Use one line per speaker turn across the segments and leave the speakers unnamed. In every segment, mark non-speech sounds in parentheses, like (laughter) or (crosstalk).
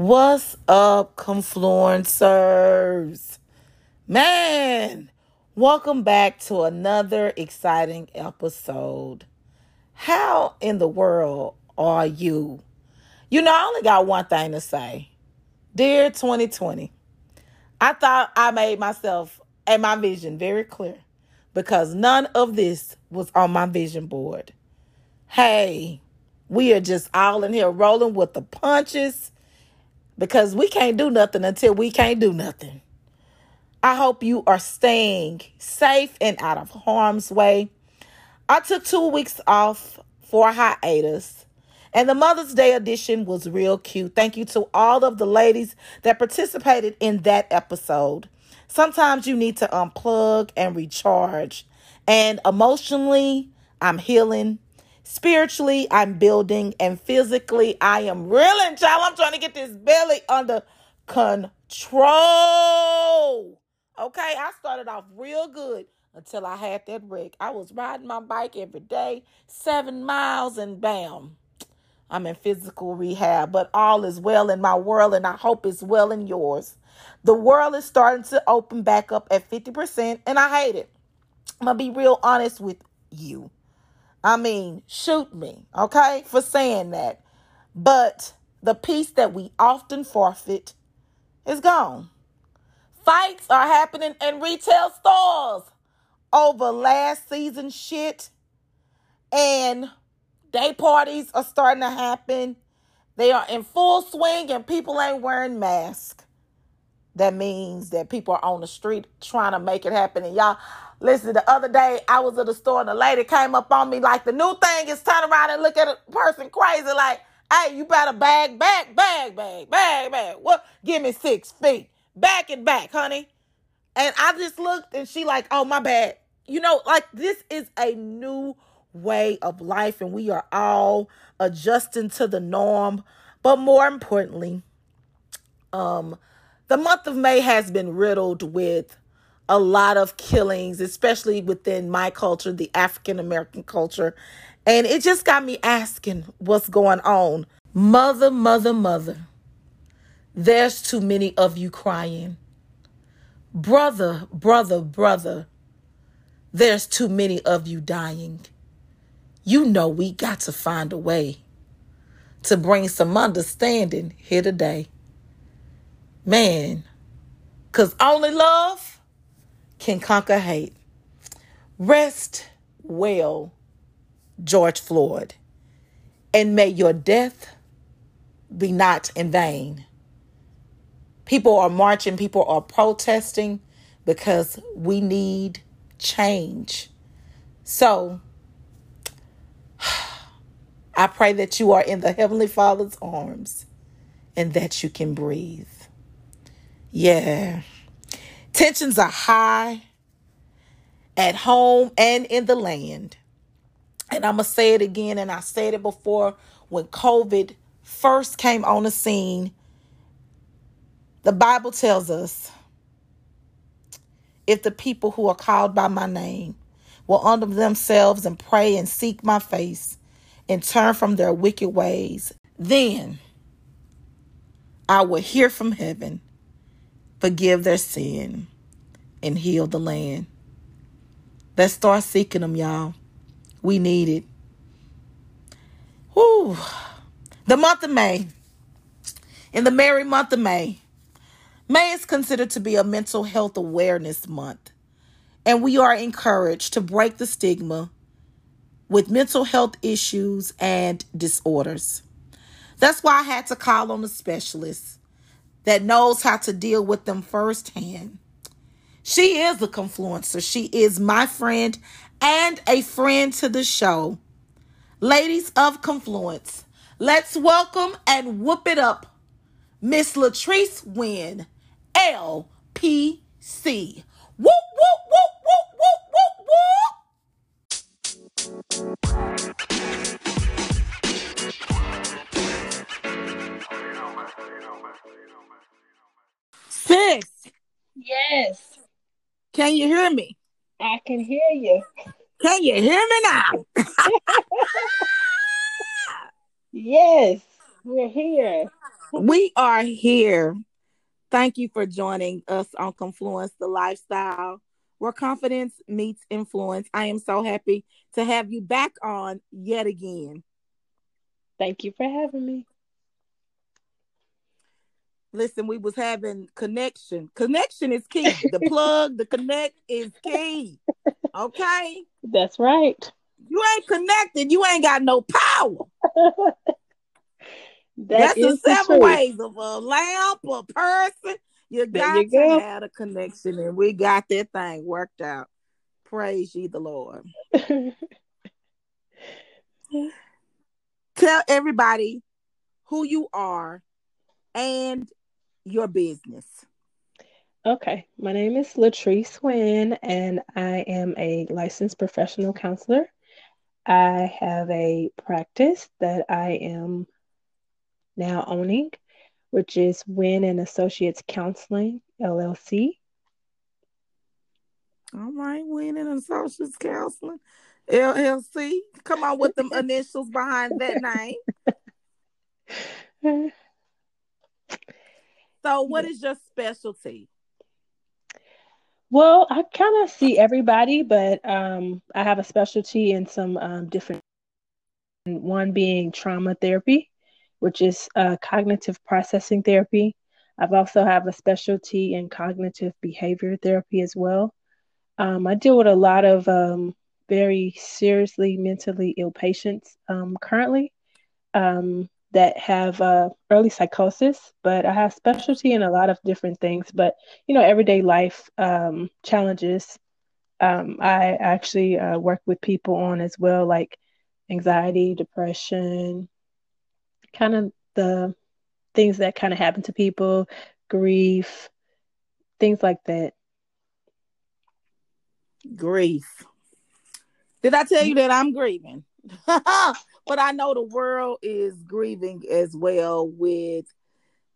What's up, confluencers? Man, welcome back to another exciting episode. How in the world are you? You know, I only got one thing to say. Dear 2020, I thought I made myself and my vision very clear because none of this was on my vision board. Hey, we are just all in here rolling with the punches because we can't do nothing until we can't do nothing. I hope you are staying safe and out of harm's way. I took two weeks off for a hiatus, and the Mother's Day edition was real cute. Thank you to all of the ladies that participated in that episode. Sometimes you need to unplug and recharge, and emotionally, I'm healing Spiritually, I'm building, and physically, I am reeling, child. I'm trying to get this belly under control. Okay, I started off real good until I had that wreck. I was riding my bike every day, seven miles, and bam, I'm in physical rehab. But all is well in my world, and I hope it's well in yours. The world is starting to open back up at 50%, and I hate it. I'm to be real honest with you. I mean, shoot me, okay, for saying that. But the peace that we often forfeit is gone. Fights are happening in retail stores over last season shit. And day parties are starting to happen. They are in full swing and people ain't wearing masks. That means that people are on the street trying to make it happen. And y'all, Listen, the other day I was at the store and a lady came up on me like the new thing is turn around and look at a person crazy like, hey, you better bag, bag, bag, bag, bag, bag. What? Give me six feet. Back and back, honey. And I just looked and she like, oh, my bad. You know, like this is a new way of life and we are all adjusting to the norm. But more importantly, um, the month of May has been riddled with a lot of killings, especially within my culture, the African American culture. And it just got me asking what's going on. Mother, mother, mother, there's too many of you crying. Brother, brother, brother, there's too many of you dying. You know we got to find a way to bring some understanding here today. Man, because only love can conquer hate. Rest well, George Floyd, and may your death be not in vain. People are marching, people are protesting because we need change. So, (sighs) I pray that you are in the Heavenly Father's arms and that you can breathe. Yeah. Tensions are high at home and in the land. And I'm going to say it again, and I said it before when COVID first came on the scene. The Bible tells us if the people who are called by my name will humble themselves and pray and seek my face and turn from their wicked ways, then I will hear from heaven forgive their sin, and heal the land. Let's start seeking them, y'all. We need it. Whew. The month of May. In the merry month of May, May is considered to be a mental health awareness month. And we are encouraged to break the stigma with mental health issues and disorders. That's why I had to call on a specialist that knows how to deal with them firsthand. She is a confluencer. She is my friend and a friend to the show. Ladies of Confluence, let's welcome and whoop it up Miss Latrice Wynn, LPC. Whoop, whoop, whoop, whoop, whoop, whoop, whoop. Sis,
Yes,
can you hear me?
I can hear you.
Can you hear me now?
Yes, we're here.
we are here. Thank you for joining us on Confluence the Lifestyle, where confidence meets influence. I am so happy to have you back on yet again.
Thank you for having me.
Listen, we was having connection. Connection is key. The plug, the connect is key. Okay?
That's right.
You ain't connected, you ain't got no power. (laughs)
That
That's the
is the
seven
truth.
ways of a lamp, a person. You got
you
to
go.
have a connection, and we got that thing worked out. Praise ye the Lord. (laughs) Tell everybody who you are and your business.
okay, my name is Latrice Wynn, and I am a licensed professional counselor. I have a practice that I am now owning, which is Wynn and Associates Counseling LLC.
All right, winning and associates counseling, LLC. Come on with them (laughs) initials behind that name. (laughs) So, what is your specialty?
Well, I kind of see everybody, but um, I have a specialty in some um, different, one being trauma therapy, which is uh, cognitive processing therapy. I've also have a specialty in cognitive behavior therapy as well. Um, I deal with a lot of um, very seriously mentally ill patients um, currently um, that have uh, early psychosis, but I have specialty in a lot of different things. But you know, everyday life um, challenges. Um, I actually uh, work with people on as well, like anxiety, depression, kind of the things that kind of happen to people, grief, things like that.
Grief. Did I tell you that I'm grieving? (laughs) but I know the world is grieving as well with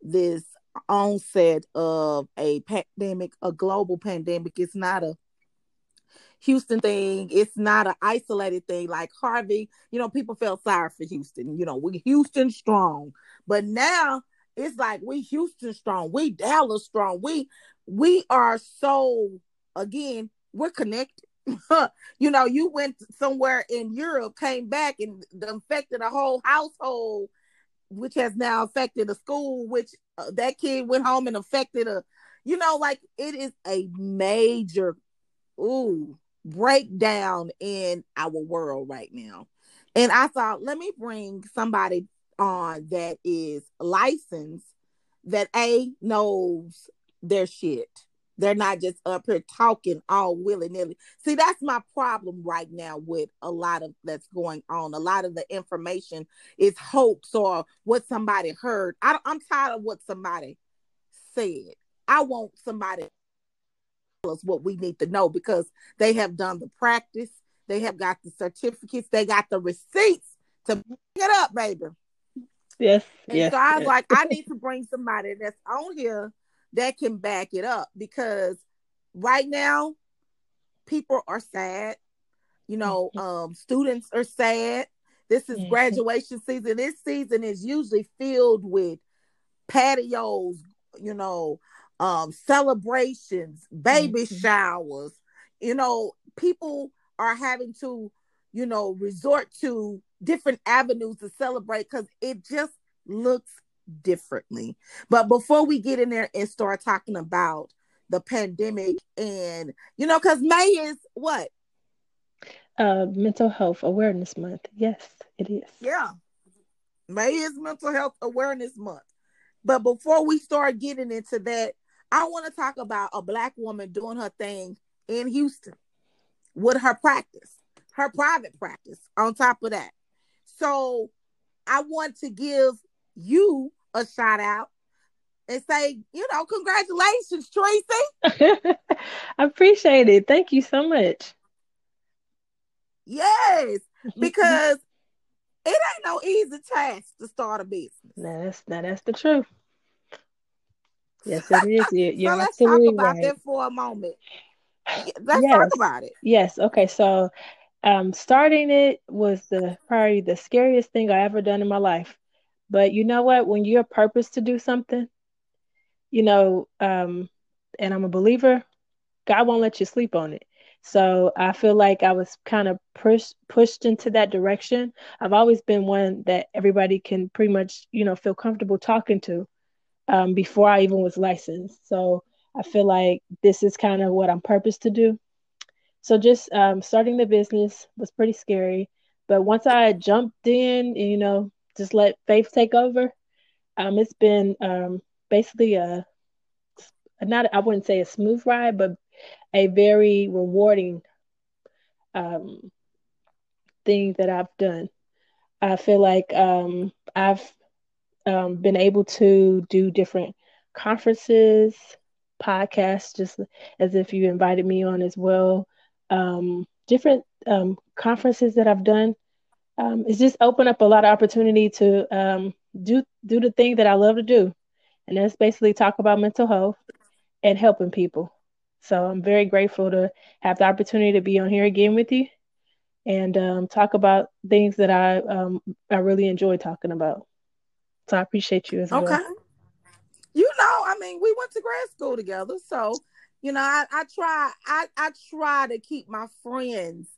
this onset of a pandemic, a global pandemic. It's not a Houston thing. It's not an isolated thing like Harvey. You know, people felt sorry for Houston. You know, we Houston strong. But now it's like we Houston strong. We Dallas strong. We we are so again, we're connected. (laughs) you know, you went somewhere in Europe, came back and infected a whole household, which has now affected a school, which uh, that kid went home and affected a, you know, like it is a major, ooh, breakdown in our world right now. And I thought, let me bring somebody on that is licensed that A knows their shit. They're not just up here talking all willy nilly. See, that's my problem right now with a lot of that's going on. A lot of the information is hoax or what somebody heard. I, I'm tired of what somebody said. I want somebody to tell us what we need to know because they have done the practice, they have got the certificates, they got the receipts to back it up, baby.
Yes,
And
yes.
so I was
yes.
like, I (laughs) need to bring somebody that's on here that can back it up because right now people are sad. You know, um, students are sad. This is
Mhm.
graduation season. This season is usually filled with patios, you know, um, celebrations, baby
Mhm.
showers. You know, people are having to, you know, resort to different avenues to celebrate because it just looks differently. But before we get in there and start talking about the pandemic and you know, because May is what?
Uh, mental health awareness month. Yes, it is.
Yeah. May is mental health awareness month. But before we start getting into that, I want to talk about a black woman doing her thing in Houston with her practice, her private practice on top of that. So I want to give you a shout out and say, you know, congratulations,
Tracy. (laughs) I appreciate it. Thank you so much.
Yes, (laughs) because it ain't no easy task to start a business.
No, that's no, that's the truth. Yes, it is. (laughs) You're, you're
so let's
talk
about
right.
that for a moment. Let's
yes.
talk about it.
Yes. Okay. So, um, starting it was the probably the scariest thing I ever done in my life. But you know what? When you're purpose to do something, you know, um, and I'm a believer, God won't let you sleep on it. So I feel like I was kind of pushed pushed into that direction. I've always been one that everybody can pretty much, you know, feel comfortable talking to um, before I even was licensed. So I feel like this is kind of what I'm purposed to do. So just um, starting the business was pretty scary, but once I jumped in, you know, just let faith take over, um, it's been um, basically a not I wouldn't say a smooth ride, but a very rewarding um, thing that I've done. I feel like um, I've um, been able to do different conferences, podcasts, just as if you invited me on as well. Um, different um, conferences that I've done. Um, it's just opened up a lot of opportunity to um, do do the thing that I love to do, and that's basically talk about mental health and helping people. So I'm very grateful to have the opportunity to be on here again with you and um, talk about things that I um, I really enjoy talking about. So I appreciate you as okay. well. Okay.
You know, I mean, we went to grad school together, so you know, I, I try I, I try to keep my friends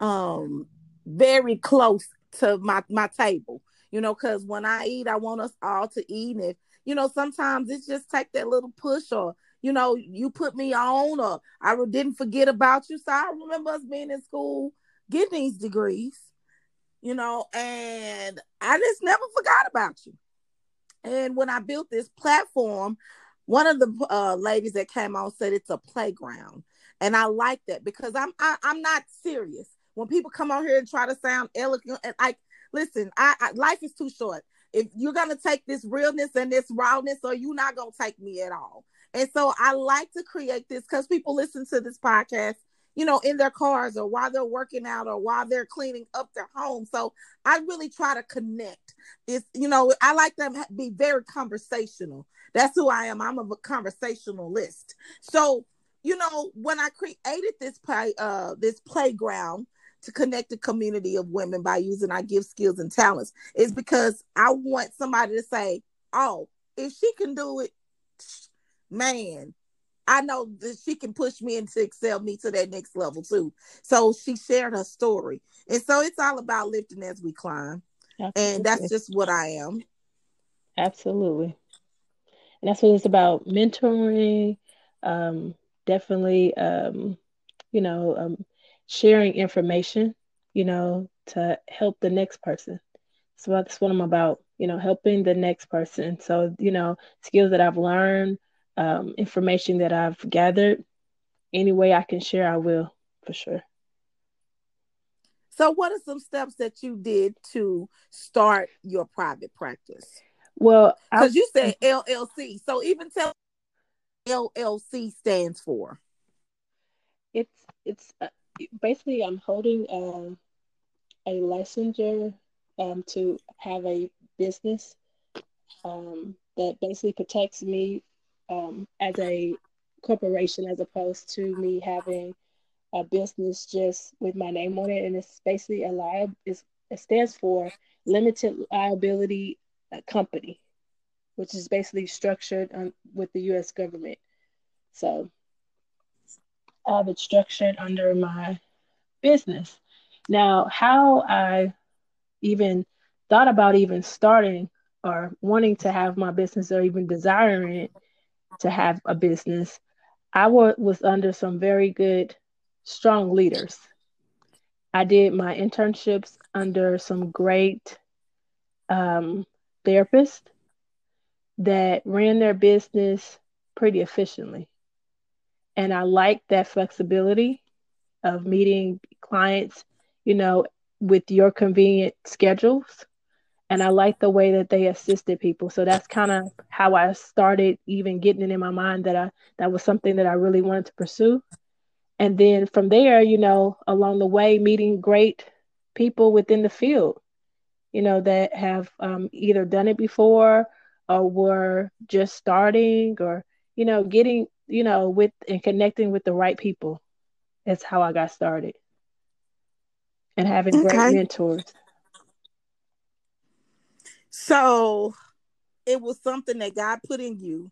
um very close to my my table. You know, because when I eat, I want us all to eat. And if you know, sometimes it's just take that little push or you know, you put me on or I didn't forget about you. So I remember us being in school getting these degrees, you know, and I just never forgot about you. And when I built this platform, one of the uh, ladies that came on said it's a playground. And I like that because I'm I, am i am not serious. When people come on here and try to sound eloquent, and like, listen, I, I life is too short. If you're gonna take this realness and this rawness, or you're not gonna take me at all. And so I like to create this because people listen to this podcast, you know, in their cars or while they're working out or while they're cleaning up their home. So I really try to connect. It's, you know, I like them be very conversational. That's who I am. I'm a conversationalist. So, you know, when I created this play, uh, this playground to connect a community of women by using our gift skills and talents, is because I want somebody to say, "Oh, if she can do it, (sniffs) man, I know that she can push me and to excel me to that next level too. So she shared her story. And so it's all about lifting as we climb. Absolutely. And that's just what I am.
Absolutely. And that's what it's about mentoring, um, definitely, um, you know, um, sharing information, you know, to help the next person. So that's what I'm about, you know, helping the next person. So, you know, skills that I've learned, um, information that I've gathered, any way I can share, I will for sure.
So, what are some steps that you did to start your private practice?
Well,
because you said (laughs) LLC, so even tell LLC stands for.
It's it's uh, basically I'm holding a licensure um, to have a business um, that basically protects me um, as a corporation as opposed to me having a business just with my name on it. And it's basically a liab it stands for limited liability uh, company, which is basically structured um, with the U.S. government. So Have it structured under my business. Now, how I even thought about even starting or wanting to have my business or even desiring to have a business, I was under some very good, strong leaders. I did my internships under some great um, therapists that ran their business pretty efficiently. And I like that flexibility of meeting clients, you know, with your convenient schedules and I like the way that they assisted people. So that's kind of how I started even getting it in my mind that I that was something that I really wanted to pursue. And then from there, you know, along the way, meeting great people within the field, you know, that have um, either done it before or were just starting or, you know, getting, you know, with and connecting with the right people. That's how I got started. And having okay. great mentors.
So it was something that God put in you.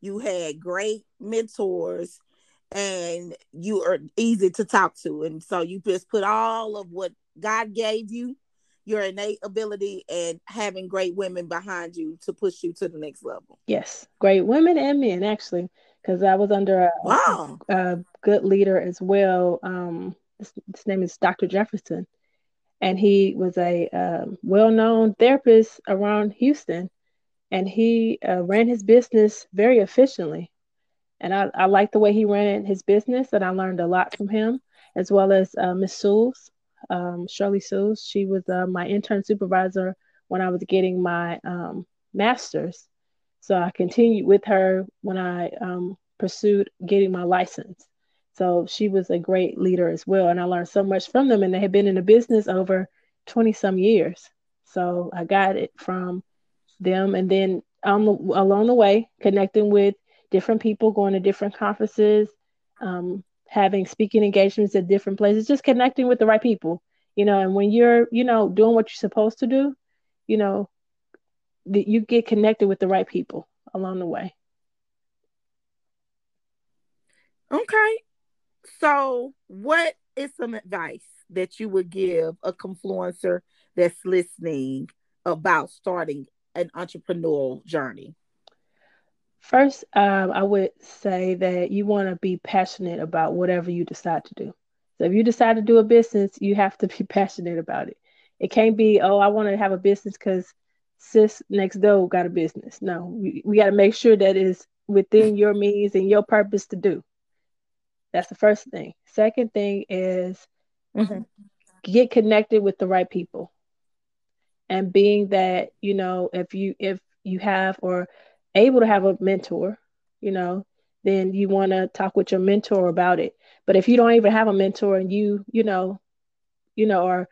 You had great mentors and you are easy to talk to. And so you just put all of what God gave you, your innate ability, and having great women behind you to push you to the next level.
Yes, great women and men, actually, because I was under a, wow. a, good leader as well. Um, his, his name is Dr. Jefferson and he was a um, well-known therapist around Houston, and he uh, ran his business very efficiently. And I, I like the way he ran his business, and I learned a lot from him, as well as uh, Miss Sewell's, um, Shirley Sewell's. She was uh, my intern supervisor when I was getting my um, master's. So I continued with her when I um, pursued getting my license. So she was a great leader as well. And I learned so much from them. And they had been in the business over 20 some years. So I got it from them. And then along the way, connecting with different people, going to different conferences, um, having speaking engagements at different places, just connecting with the right people, you know. And when you're, you know, doing what you're supposed to do, you know, you get connected with the right people along the way.
Okay. So, what is some advice that you would give a confluencer that's listening about starting an entrepreneurial journey?
First, um, I would say that you want to be passionate about whatever you decide to do. So, if you decide to do a business, you have to be (laughs) passionate about it. It can't be, oh, I want to have a business because sis next door got a business. No, we, we got to make sure that is within your means and your purpose to do. That's the first thing. Second thing is mm-hmm. get connected with the right people. And being that, you know, if you if you have or able to have a mentor, you know, then you want to talk with your mentor about it. But if you don't even have a mentor and you, you know, you know, are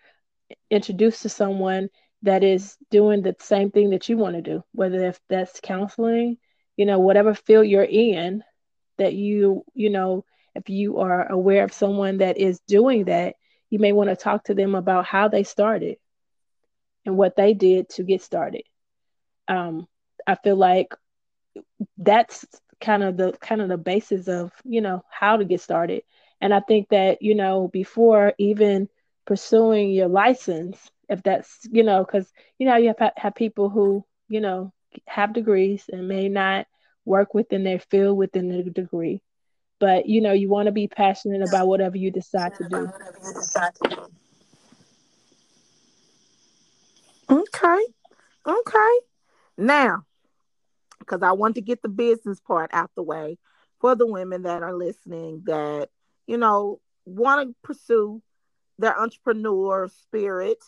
introduced to someone that is doing the same thing that you want to do, whether if that's counseling, you know, whatever field you're in, that you, you know, if you are aware of someone that is doing that, you may want to talk to them about how they started and what they did to get started. Um, I feel like that's kind of the kind of the basis of you know how to get started. And I think that you know before even pursuing your license, if that's you know because you know you have have people who you know have degrees and may not work within their field within the degree. But you know you want to be passionate about whatever you decide to do.
Okay okay. Now because i want to get the business part out the way for the women that are listening that you know want to pursue their entrepreneur spirit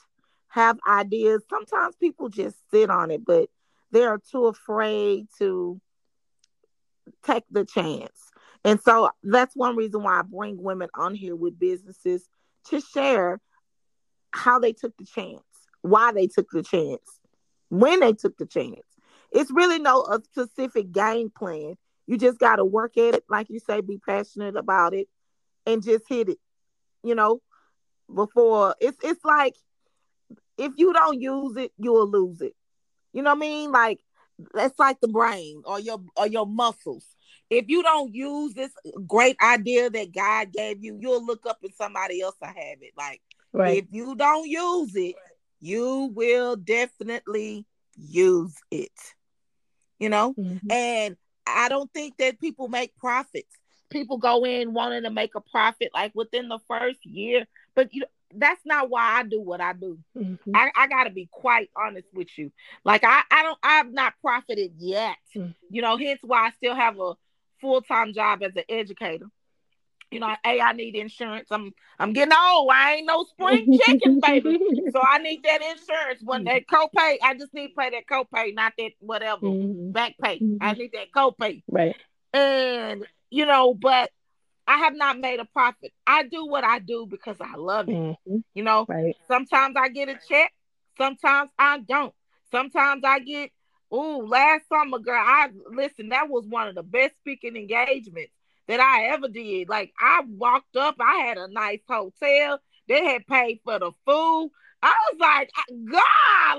have ideas sometimes people just sit on it but they are too afraid to take the chance and so that's one reason why I bring women on here with businesses to share how they took the chance, why they took the chance, when they took the chance. It's really no a specific game plan. You just got to work at it, like you say, be passionate about it, and just hit it. You know, before it's it's like if you don't use it, you'll lose it. You know what I mean? Like that's like the brain or your or your muscles if you don't use this great idea that God gave you, you'll look up and somebody else will have it. Like right. if you don't use it, you will definitely use it. You know? Mm-hmm. And I don't think that people make profits. People go in wanting to make a profit like within the first year, but you that's not why I do what I do. Mm-hmm. I, I got to be quite honest with you. Like I, I don't, I've not profited yet. Mm-hmm. You know, hence why I still have a full time job as an educator. You know, hey, I need insurance. I'm I'm getting old. I ain't no spring (laughs) chicken, baby. so I need that insurance. When that copay, I just need to pay that copay, not that whatever
Mhm.
back pay. I need that copay.
Right.
And you know, but I have not made a profit. I do what I do because I love it.
Mhm.
You know,
Right.
sometimes I get a check, sometimes I don't. Sometimes I get, ooh, last summer, girl, I listen, that was one of the best speaking engagements that I ever did. Like I walked up, I had a nice hotel, they had paid for the food. I was like, God,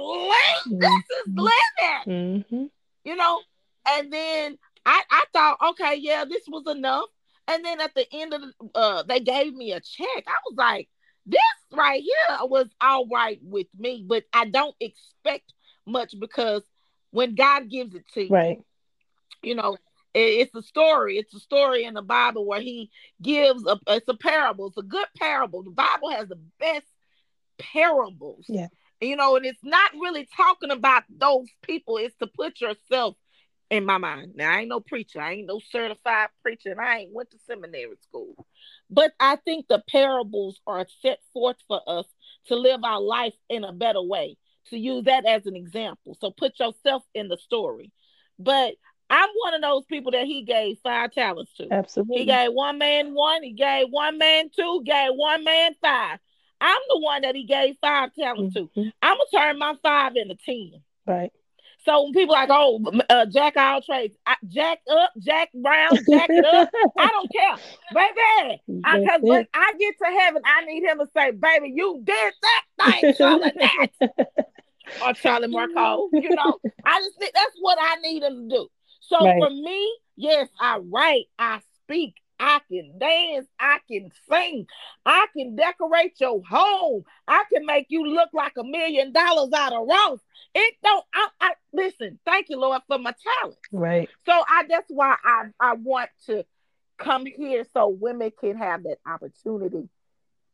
this is living
hmm
you know. And then I I thought, okay, yeah, this was enough. And then at the end of the, uh, they gave me a check. I was like, this right here was all right with me, but I don't expect much because when God gives it to you,
Right.
you know, it- it's a story. It's a story in the Bible where He gives a. It's a parable. It's a good parable. The Bible has the best parables.
Yeah.
You know, and it's not really talking about those people. It's to put yourself in my mind. Now I ain't no preacher. I ain't no certified preacher, and I ain't went to seminary school. But I think the parables are set forth for us to live our life in a better way. To use that as an example. So put yourself in the story. But I'm one of those people that he gave five talents to.
Absolutely.
He gave one man one, he gave one man two, gave one man five. I'm the one that he gave five talents to.
Mhm.
I'm gonna turn my five into ten.
Right.
So when people like, oh, uh, Jack all trades, I, Jack up, Jack Brown, Jack up. (laughs) I don't care, baby. Because when. I get to heaven, I need him to say, baby, you did that thing, Charlie that, (laughs) or Charlie Marco. You know, I just think that's what I need him to do. So
Right.
for me, yes, I write, I speak, I can dance, I can sing, I can decorate your home, I can make you look like a million dollars out of Ross. It don't. I, I listen. Thank you, Lord, for my talent.
Right.
So I that's why I I want to come here so women can have that opportunity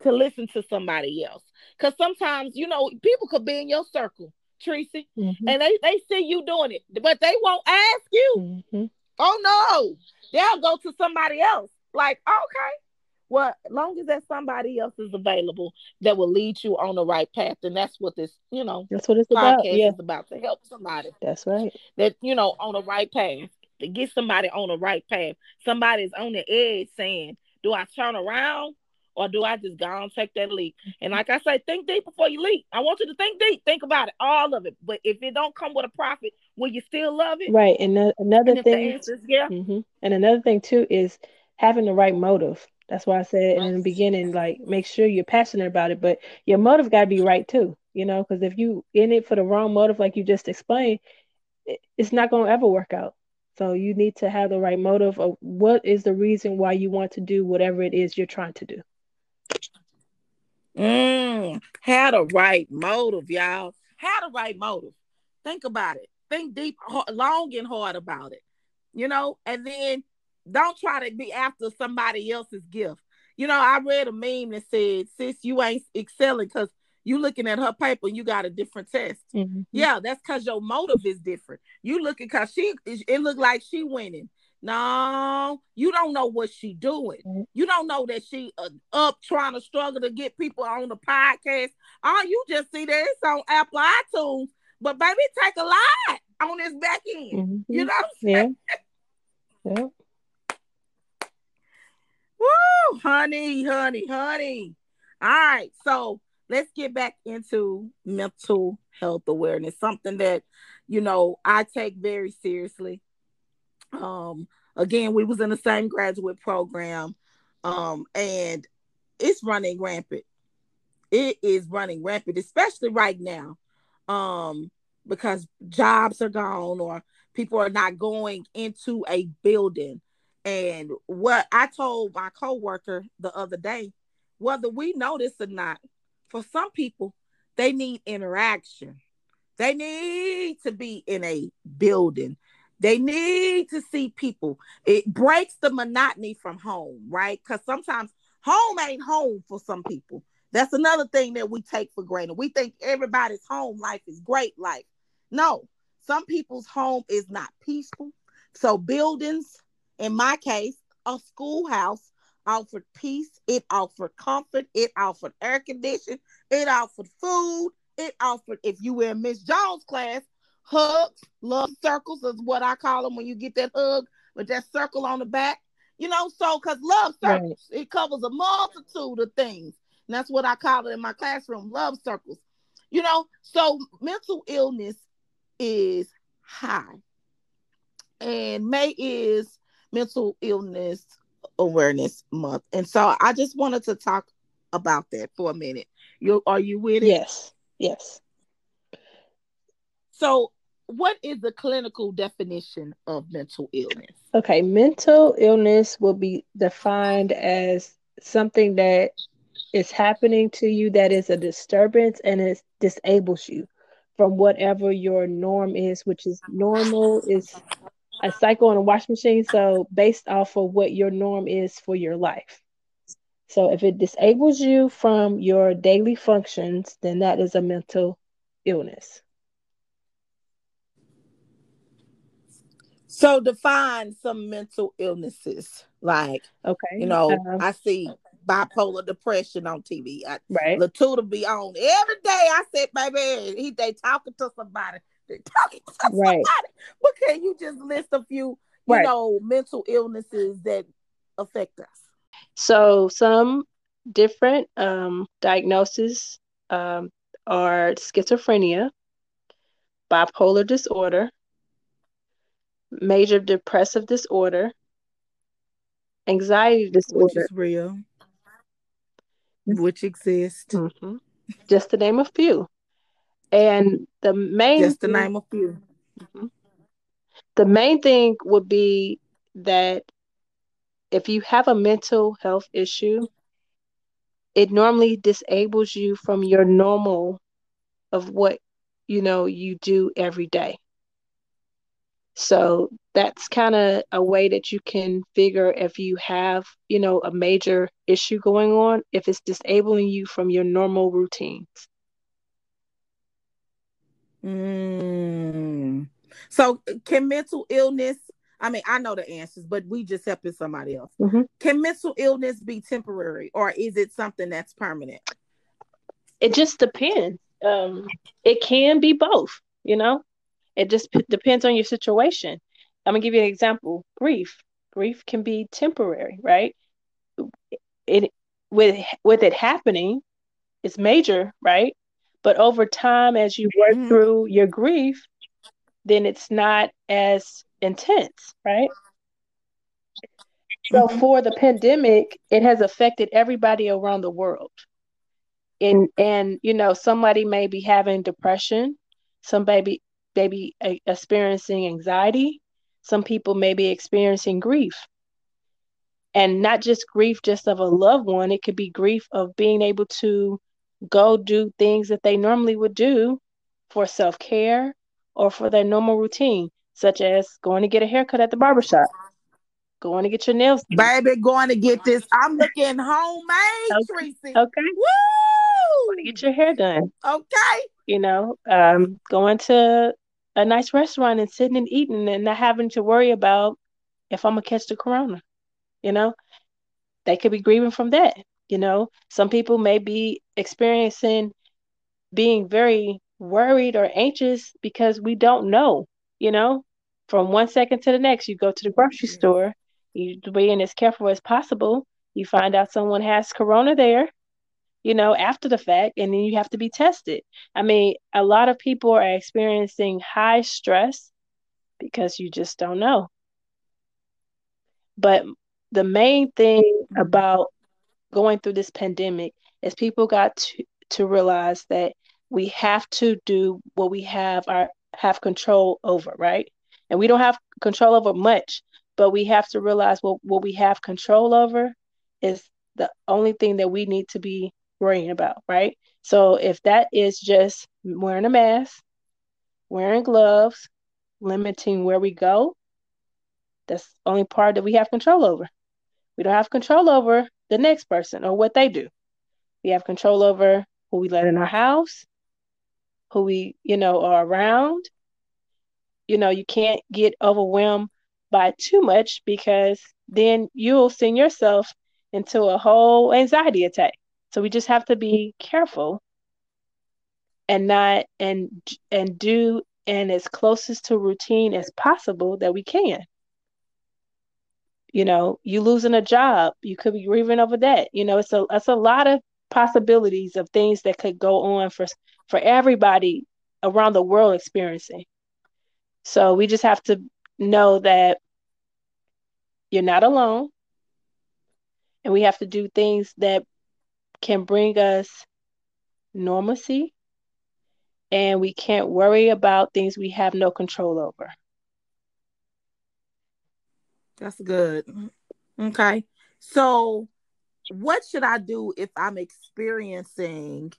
to listen to somebody else. Because sometimes you know people could be in your circle, Tracy,
Mhm.
and they they see you doing it, but they won't ask you.
Mhm.
Oh no, they'll go to somebody else. Like okay. Well, as long as that somebody else is available that will lead you on the right path, and that's what this, you know,
That's what it's
podcast
about. Yeah.
is about to help somebody
That's right.
that you know on the right path to get somebody on the right path somebody's on the edge saying do i turn around or do i just go and take that leap and mm-hmm. like i say think deep before you leap i want you to think deep think about it all of it but if it don't come with a profit will you still love it
Right. And no- another
and if the
thing.
answer is yeah
hmm And another thing too is having the right motive. That's why I said in the beginning, like make sure you're passionate about it, but your motive got to be right too. You know, because if you in it for the wrong motive, like you just explained, it, it's not going to ever work out. So you need to have the right motive of what is the reason why you want to do whatever it is you're trying to do.
Mm, had a right motive, y'all. Had a right motive. Think about it. Think deep, long and hard about it. You know, and then don't try to be after somebody else's gift. You know, I read a meme that said, "Sis, you ain't excelling because you looking at her paper and you got a different test."
Mhm.
Yeah, that's because your motive is different. You looking because she, it looked like she winning. No, you don't know what she doing.
Right.
You don't know that she uh, up trying to struggle to get people on the podcast. All you just see that it's on Apple iTunes, but baby, take a lot on this back end.
Mhm.
You know,
Yeah. Yeah.
Woo, honey, honey, honey. All right, so let's get back into mental health awareness, something that you know I take very seriously. Um, again, we was in the same graduate program, um, and it's running rampant. It is running rampant, especially right now, um, because jobs are gone or people are not going into a building. And what I told my coworker the other day, whether we know this or not, for some people, they need interaction. They need to be in a building. They need to see people. It breaks the monotony from home, right? Because sometimes home ain't home for some people. That's another thing that we take for granted. We think everybody's home life is great life. No, some people's home is not peaceful. So buildings, in my case, a schoolhouse, offered peace, it offered comfort, it offered air conditioning, it offered food, it offered, if you were in Miss Jones' class, hugs, love circles is what I call them when you get that hug with that circle on the back. You know, so because love circles, right. it covers a multitude of things. And that's what I call it in my classroom, love circles. You know, so mental illness is high. And May is mental illness awareness month. And so I just wanted to talk about that for a minute. You are you with it?
Yes. Yes.
So what is the clinical definition of mental illness?
Okay, mental illness will be defined as something that is happening to you that is a disturbance and it disables you from whatever your norm is, which is normal is a cycle on a wash machine. So based off of what your norm is for your life. So if it disables you from your daily functions, then that is a mental illness.
So define some mental illnesses. Like,
okay,
you know, um, I see bipolar depression on TV. I,
right.
Latuda be on every day. I said, baby, he they talking to somebody. They talking to right. somebody. But can you just list a few, you right. know, mental illnesses that affect us?
So some different um, diagnoses um, are schizophrenia, bipolar disorder, major depressive disorder, anxiety disorder, which
is real, which exist.
Mm-hmm. Just to name a few. And the main
just to name a few. Mm-hmm.
The main thing would be that if you have a mental health issue, it normally disables you from your normal of what you know you do every day. So that's kind of a way that you can figure if you have, you know, a major issue going on, if it's disabling you from your normal routines.
Mm. So can mental illness, I mean, I know the answers, but we just helping somebody else.
Mm-hmm.
Can mental illness be temporary or is it something that's permanent?
It just depends. Um, it can be both, you know? It just p- depends on your situation. I'm gonna give you an example. Grief. Grief can be temporary, right? It with with it happening, it's major, right? But over time, as you work mm-hmm. through your grief, then it's not as intense, right? So mm-hmm. for the pandemic, it has affected everybody around the world. And and you know, somebody may be having depression, somebody may be experiencing anxiety. Some people may be experiencing grief. And not just grief just of a loved one, it could be grief of being able to go do things that they normally would do for self-care or for their normal routine, such as going to get a haircut at the barbershop, going to get your nails
done. Baby, going to get this. I'm looking homemade,
okay.
Tracy.
Okay.
Woo!
Going to get your hair done.
Okay.
You know, um, going to a nice restaurant and sitting and eating and not having to worry about if I'm gonna catch the corona. You know, they could be grieving from that. You know, some people may be experiencing being very worried or anxious because we don't know. You know, from one second to the next, you go to the grocery store, you being as careful as possible. You find out someone has corona there, you know, after the fact, and then you have to be tested. I mean, a lot of people are experiencing high stress because you just don't know. But the main thing mm-hmm. about going through this pandemic is people got to, to realize that we have to do what we have our have control over, right? And we don't have control over much, but we have to realize what, what we have control over is the only thing that we need to be worrying about, right? So if that is just wearing a mask, wearing gloves, limiting where we go, that's the only part that we have control over. We don't have control over the next person or what they do. We have control over who we let in our house, who we, you know, are around. You know, you can't get overwhelmed by too much because then you'll send yourself into a whole anxiety attack. So we just have to be careful and not and and do and as closest to routine as possible that we can. You know, you losing a job, you could be grieving over that. You know, it's a it's a lot of possibilities of things that could go on for for everybody around the world experiencing. So we just have to know that you're not alone. And we have to do things that can bring us normalcy. And we can't worry about things we have no control over.
That's good. Okay. So, what should I do if I'm experiencing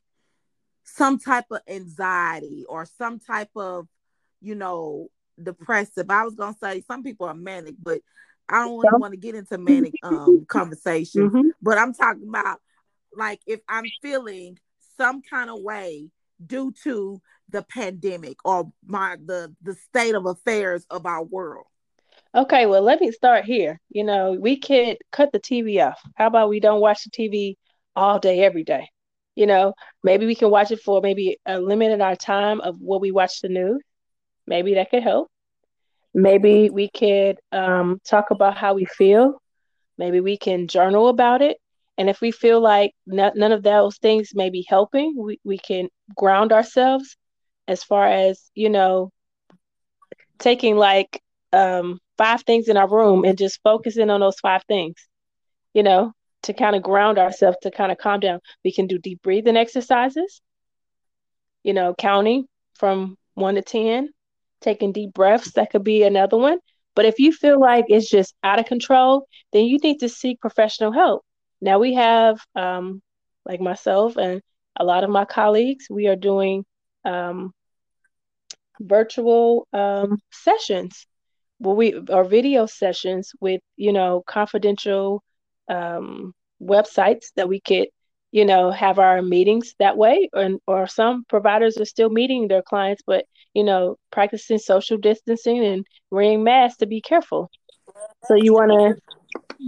some type of anxiety or some type of, you know, depressive? I was gonna say some people are manic, but I don't really want to get into manic um conversations. Mm-hmm. But I'm talking about like if I'm feeling some kind of way due to the pandemic or my the the state of affairs of our world.
Okay, well, let me start here. You know, we could cut the TV off. How about we don't watch the TV all day, every day? You know, maybe we can watch it for maybe a limit in our time of what we watch the news. Maybe that could help. Maybe we could um, talk about how we feel. Maybe we can journal about it. And if we feel like none of those things may be helping, we, we can ground ourselves as far as, you know, taking like um, five things in our room and just focusing on those five things, you know, to kind of ground ourselves, to kind of calm down. We can do deep breathing exercises, you know, counting from one to 10, taking deep breaths. That could be another one. But if you feel like it's just out of control, then you need to seek professional help. Now we have, um, like myself and a lot of my colleagues, we are doing um, virtual um, sessions. Well we our video sessions with you know confidential um, websites that we could you know have our meetings that way. And or some providers are still meeting their clients but you know practicing social distancing and wearing masks to be careful. So you want to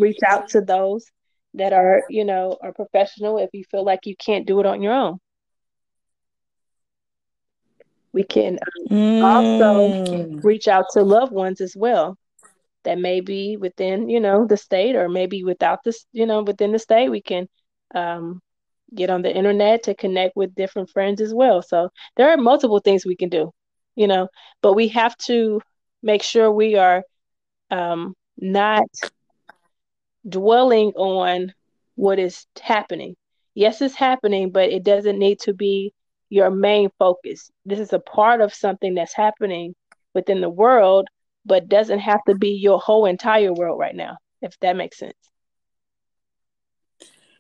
reach out to those that are you know are professional if you feel like you can't do it on your own we can mm. also reach out to loved ones as well that may be within, you know, the state or maybe without this, you know, within the state. We can um, get on the internet to connect with different friends as well. So there are multiple things we can do, you know, but we have to make sure we are um, not dwelling on what is happening. Yes, it's happening, but it doesn't need to be your main focus. This is a part of something that's happening within the world, but doesn't have to be your whole entire world right now, if that makes sense.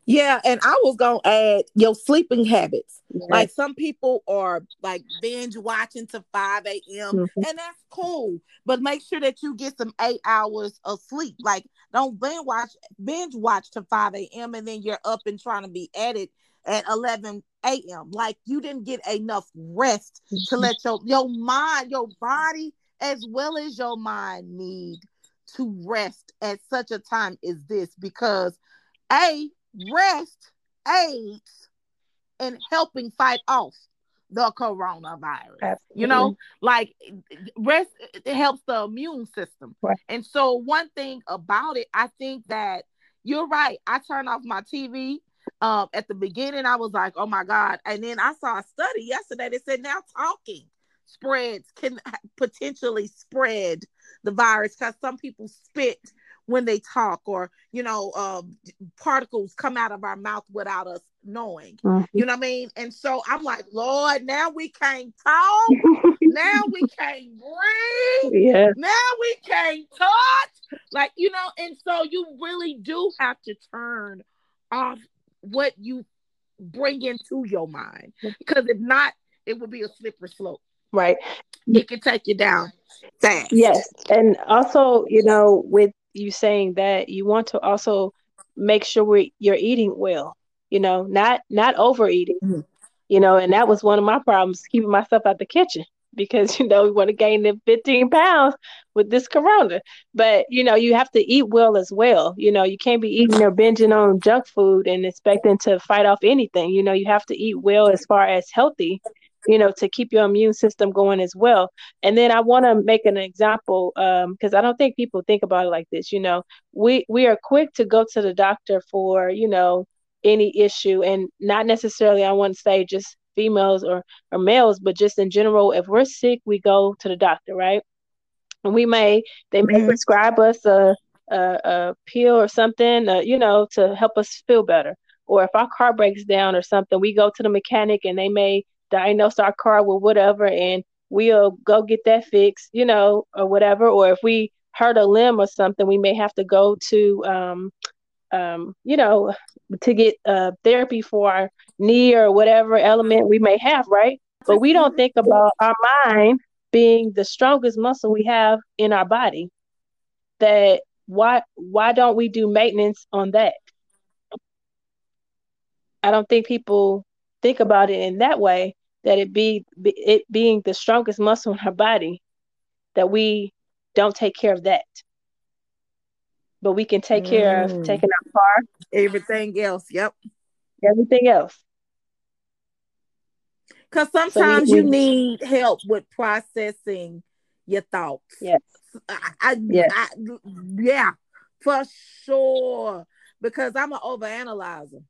Yeah, and I was gonna add your sleeping habits. Yes. Like some people are like binge watching to 5 a.m. Mm-hmm. and that's cool. But make sure that you get some eight hours of sleep. Like don't binge watch binge watch to 5 a.m. and then you're up and trying to be at it at 11 a.m. Like you didn't get enough rest to mm-hmm. let your your mind, your body, as well as your mind need to rest at such a time as this because a rest aids in helping fight off the coronavirus. Absolutely. You know, like rest it helps the immune system. Right. And so one thing about it, I think that you're right. I turn off my TV um, at the beginning, I was like, oh my God. And then I saw a study yesterday that said now talking spreads can potentially spread the virus because some people spit when they talk or you know um, particles come out of our mouth without us knowing mm-hmm. you know what i mean and so i'm like lord now we can't talk (laughs) now we can't breathe yeah now we can't touch like you know and so you really do have to turn off what you bring into your mind. Because if not, it will be a slippery slope.
Right.
It can take you down fast.
Yes. And also, you know, with you saying that you want to also make sure we, you're eating well, you know, not not overeating. Mm-hmm. You know, and that was one of my problems, keeping myself out the kitchen. (laughs) because you know we want to gain the 15 pounds with this corona. But you know, you have to eat well as well. You know, you can't be eating or binging on junk food and expecting to fight off anything. You know, you have to eat well as far as healthy, you know, to keep your immune system going as well. And then I want to make an example because um, I don't think people think about it like this. You know, we we are quick to go to the doctor for you know any issue and not necessarily I want to say just females or, or males, but just in general, if we're sick, we go to the doctor, right? And we may, they may mm-hmm. prescribe us a, a, a, pill or something, uh, you know, to help us feel better. Or if our car breaks down or something, we go to the mechanic and they may diagnose our car with whatever and we'll go get that fixed, you know, or whatever. Or if we hurt a limb or something, we may have to go to um, um, you know, to get uh, therapy for our knee or whatever element we may have, right? But we don't think about our mind being the strongest muscle we have in our body. That why why don't we do maintenance on that? I don't think people think about it in that way. That it be it being the strongest muscle in our body, that we don't take care of that but we can take care of mm. taking our car.
Everything else, yep.
Everything else.
Because sometimes so we, you need help with processing your thoughts.
Yes.
I, I, yes. I, yeah, for sure. Because I'm an overanalyzer.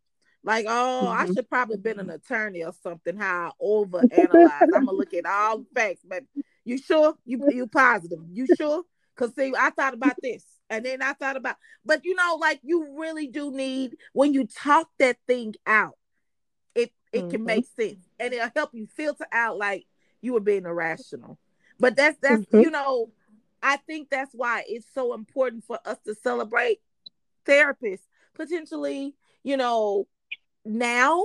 Like, oh, mm-hmm. I should probably been an attorney or something. How I overanalyze. I'm gonna look at all the facts, but you sure? You you positive? You sure? Cause see, I thought about this. And then I thought about, but you know, like you really do need when you talk that thing out, it it mm-hmm. can make sense and it'll help you filter out like you were being irrational. But that's that's mm-hmm. you know, I think that's why it's so important for us to celebrate therapists potentially, you know, now.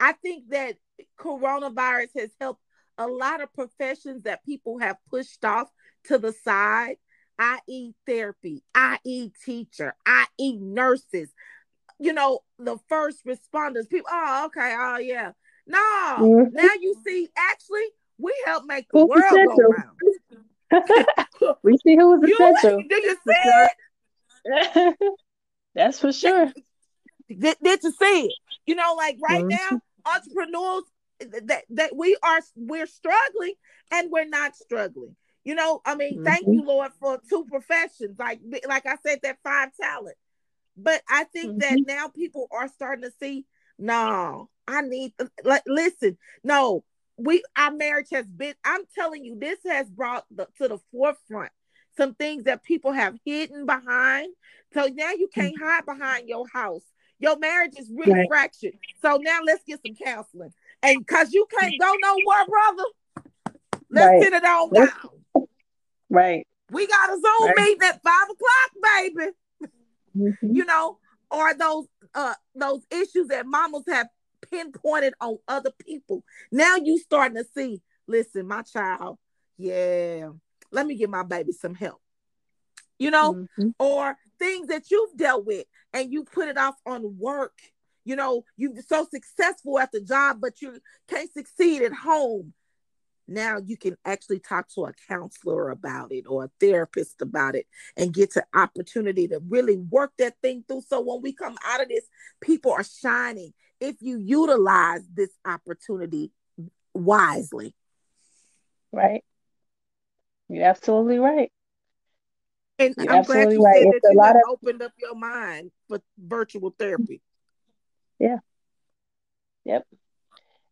I think that coronavirus has helped a lot of professions that people have pushed off to the side i.e., therapy, i.e., teacher, i.e., nurses, you know, the first responders, people, oh, okay, oh, yeah. No, mm-hmm. now you see, actually, we help make the Who's world essential? go
round. (laughs) we see who was essential.
You, did you see
it? (laughs) That's for sure.
Did, did you see it? You know, like right mm-hmm. now, entrepreneurs that that we are we're struggling and we're not struggling. You know, I mean, mm-hmm. thank you, Lord, for two professions. Like, like I said, that five talent. But I think mm-hmm. that now people are starting to see, no, I need like listen, no, we our marriage has been, I'm telling you, this has brought the, to the forefront some things that people have hidden behind. So now you can't mm-hmm. hide behind your house. Your marriage is really right. fractured. So now let's get some counseling. And because you can't go nowhere, brother, let's right. sit it on down.
Right.
We got a Zoom right. meeting at five o'clock, baby. Mm-hmm. You know, or those uh those issues that mamas have pinpointed on other people. Now you starting to see, listen, my child, yeah, let me give my baby some help. You know, mm-hmm. or things that you've dealt with and you put it off on work. You know, you're so successful at the job, but you can't succeed at home. Now you can actually talk to a counselor about it or a therapist about it and get to opportunity to really work that thing through. So when we come out of this people are shining. If you utilize this opportunity wisely.
Right. You're absolutely right
and you're i'm glad you right. said it's that you of... opened up your mind for virtual therapy
yeah yep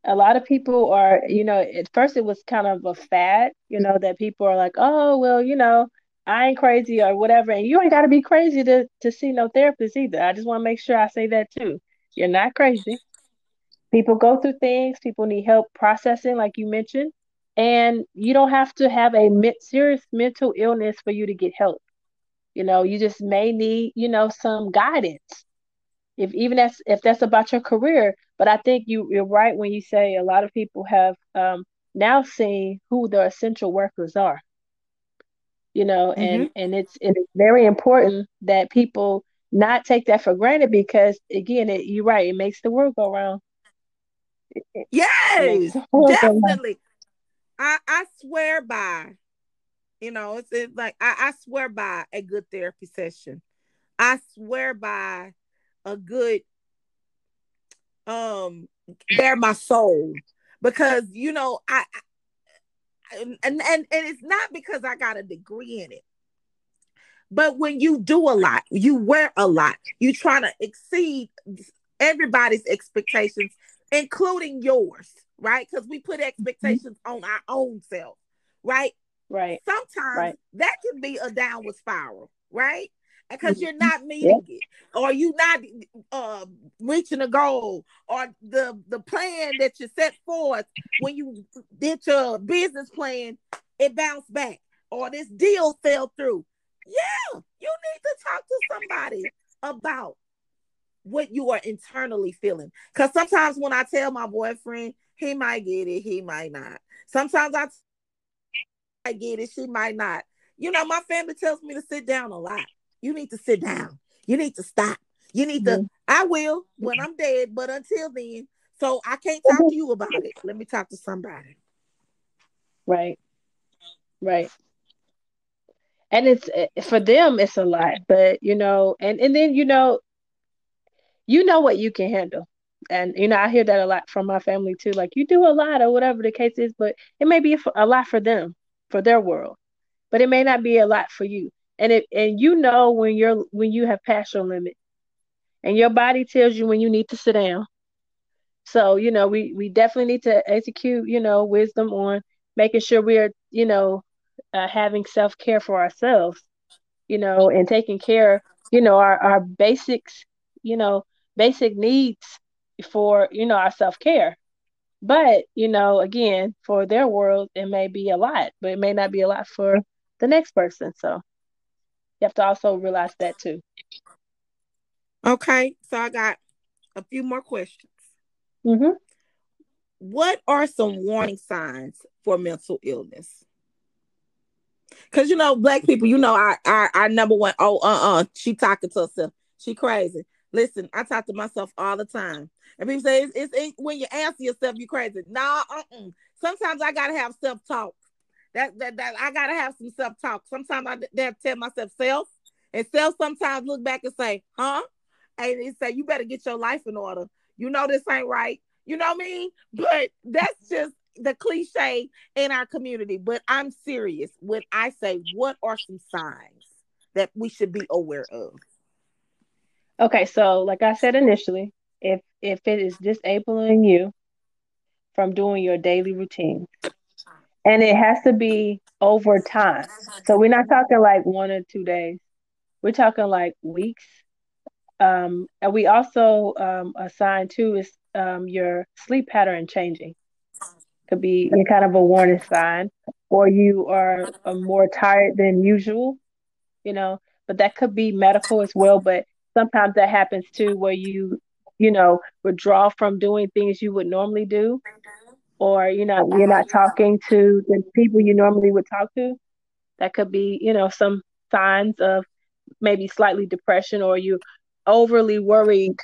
a lot of people are, you know, at first it was kind of a fad, you know, that people are like, oh, well, you know, I ain't crazy or whatever. And you ain't got to be crazy to, to see no therapist either. I just want to make sure I say that too. You're not crazy. People go through things, people need help processing, like you mentioned. And you don't have to have a serious mental illness for you to get help. You know, you just may need, you know, some guidance if even that's if that's about your career. But i think you you're right when you say a lot of people have um, now seen who the essential workers are you know mm-hmm. and and it's it's very important that people not take that for granted because again it, you're right it makes the world go round.
Yes definitely. I I swear by, you know, it's, it's like I, I swear by a good therapy session. I swear by a good um bare my soul because you know I, I and, and and it's not because I got a degree in it. But when you do a lot, you wear a lot, you trying to exceed everybody's expectations, including yours, right? Because we put expectations mm-hmm. on our own self, right?
Right.
Sometimes right. that can be a downward spiral, right? because you're not meeting yeah. it or you're not uh, reaching a goal or the the plan that you set forth when you did your business plan it bounced back or this deal fell through yeah you need to talk to somebody about what you are internally feeling because sometimes when i tell my boyfriend he might get it he might not sometimes i I get it she might not you know my family tells me to sit down a lot you need to sit down. You need to stop. You need mm-hmm. to, I will when I'm dead, but until then, so I can't talk mm-hmm. to you about it. Let me talk to somebody.
Right. Right. And it's eh, for them, it's a lot, but you know, and and then you know, you know what you can handle, and you know, I hear that a lot from my family too. Like you do a lot, or whatever the case is, but it may be a lot for them, for their world, but it may not be a lot for you. And it and you know when you're when you have passed your limit and your body tells you when you need to sit down. So you know we we definitely need to execute you know wisdom on making sure we're you know uh, having self-care for ourselves you know and taking care you know our our basics you know basic needs for you know our self-care but you know again for their world it may be a lot but it may not be a lot for the next person so you have to also realize that too.
Okay, so I got a few more questions.
Mm-hmm.
What are some warning signs for mental illness? Because you know, black people, you know, our, our our number one. Oh, uh, uh she talking to herself. She crazy. Listen, I talk to myself all the time, and people say it's, it's when you answer yourself, you crazy. Nah, uh-uh. Sometimes I gotta have self talk. That, that, that I gotta have some self talk. Sometimes I that tell myself self, and self sometimes look back and say, huh? And it say, you better get your life in order. You know this ain't right. You know what I mean? But that's just the cliche in our community. But I'm serious when I say, what are some signs that we should be aware of?
Okay, so like I said initially, if if it is disabling you from doing your daily routine, and it has to be over time. So we're not talking like one or two days. We're talking like weeks. Um, and we also um, assign too is um, your sleep pattern changing. Could be kind of a warning sign, or you are uh, more tired than usual. You know, but that could be medical as well. But sometimes that happens too, where you, you know, withdraw from doing things you would normally do or you know you're not talking to the people you normally would talk to. That could be you know some signs of maybe slightly depression or you overly worried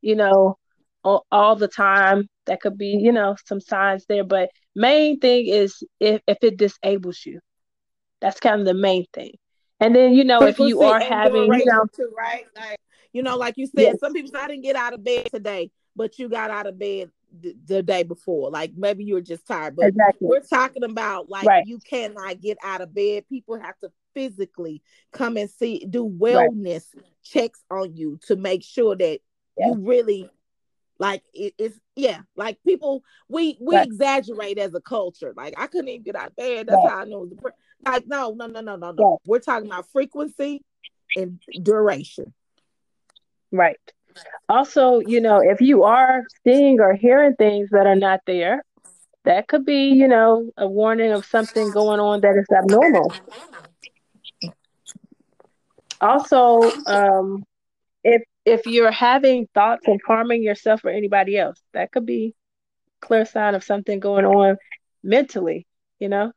you know all, all, the time. That could be you know some signs there. But main thing is if, if it disables you. That's kind of the main thing and then you know if you are having you know
too, right like you know like you said yes. some people say, i didn't get out of bed today but you got out of bed the, the day before. Like maybe you were just tired, but exactly. we're talking about like right. you cannot get out of bed. People have to physically come and see, do wellness right. checks on you to make sure that yeah. you really like it, it's yeah like people we we right. exaggerate as a culture like i couldn't even get out of bed that's how i know the like no no no no no no we're talking about frequency and duration
right also, you know, if you are seeing or hearing things that are not there, that could be, you know, a warning of something going on that is abnormal. Also, um, if if you're having thoughts of harming yourself or anybody else, that could be clear sign of something going on mentally, you know.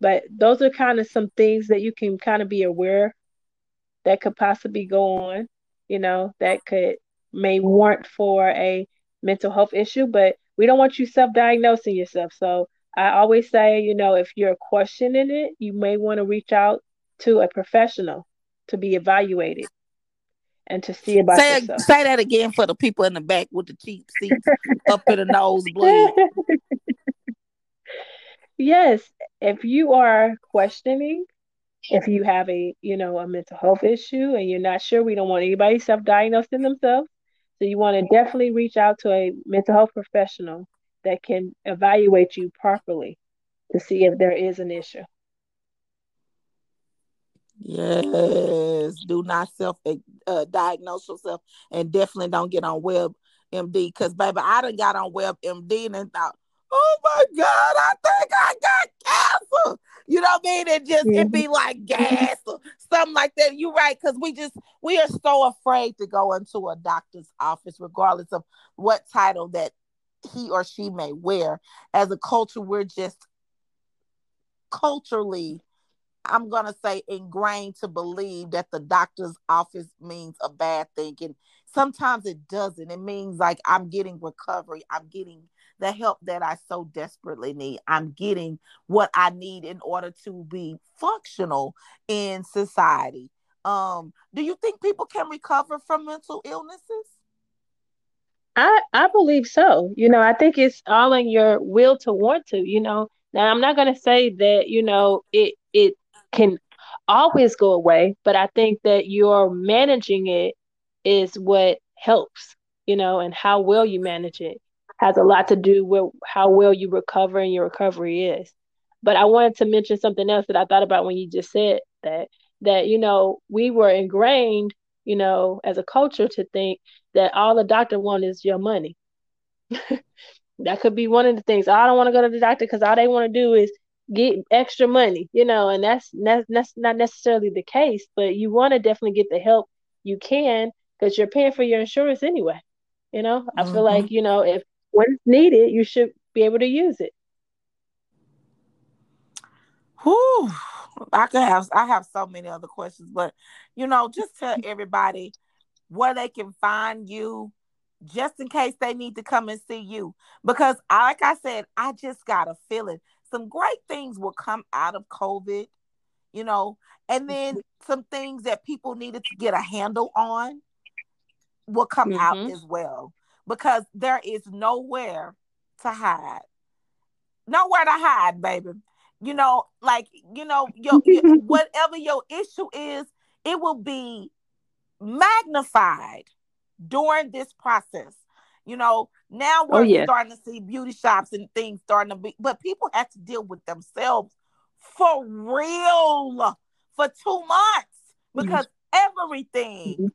But those are kind of some things that you can kind of be aware that could possibly go on you know, that could may warrant for a mental health issue, but we don't want you self-diagnosing yourself. So I always say, you know, if you're questioning it, you may want to reach out to a professional to be evaluated and to see about
say,
yourself.
Say that again for the people in the back with the cheap seats up in the (laughs) nosebleed. (laughs)
yes, if you are questioning if you have a you know a mental health issue and you're not sure we don't want anybody self-diagnosing themselves. So you want to definitely reach out to a mental health professional that can evaluate you properly to see if there is an issue.
Yes do not self uh, diagnose yourself and definitely don't get on WebMD because baby i done got on WebMD and thought oh my god i think i got cancer you know what I mean? It just mm-hmm. it be like gas or something like that. You're right, because we just we are so afraid to go into a doctor's office, regardless of what title that he or she may wear. As a culture, we're just culturally I'm going to say ingrained to believe that the doctor's office means a bad thing. And sometimes it doesn't. It means like I'm getting recovery, I'm getting the help that I so desperately need. I'm getting what I need in order to be functional in society. Um, do you think people can recover from mental illnesses?
I I believe so. You know, I think it's all in your will to want to, you know. Now I'm not going to say that, you know, it it can always go away, but I think that you're managing it is what helps, you know, and how well you manage it has a lot to do with how well you recover and your recovery is. But I wanted to mention something else that I thought about when you just said that that you know we were ingrained, you know, as a culture to think that all the doctor wants is your money. (laughs) that could be one of the things. I don't want to go to the doctor because all they want to do is get extra money, you know, and that's that's, that's not necessarily the case. But you want to definitely get the help you can because you're paying for your insurance anyway. You know, I mm-hmm. feel like you know if when it's needed, you should be able to use it.
Whew. I could have I have so many other questions, but you know, just tell (laughs) everybody where they can find you just in case they need to come and see you. Because like I said, I just got a feeling some great things will come out of COVID, you know, and then mm-hmm. some things that people needed to get a handle on will come mm-hmm. out as well because there is nowhere to hide. Nowhere to hide, baby. You know, like, you know, your, (laughs) your whatever your issue is, it will be magnified during this process. You know, now oh, we're oh, yeah. starting to see beauty shops and things starting to be, but people have to deal with themselves for real for two months because mm-hmm. everything mm-hmm.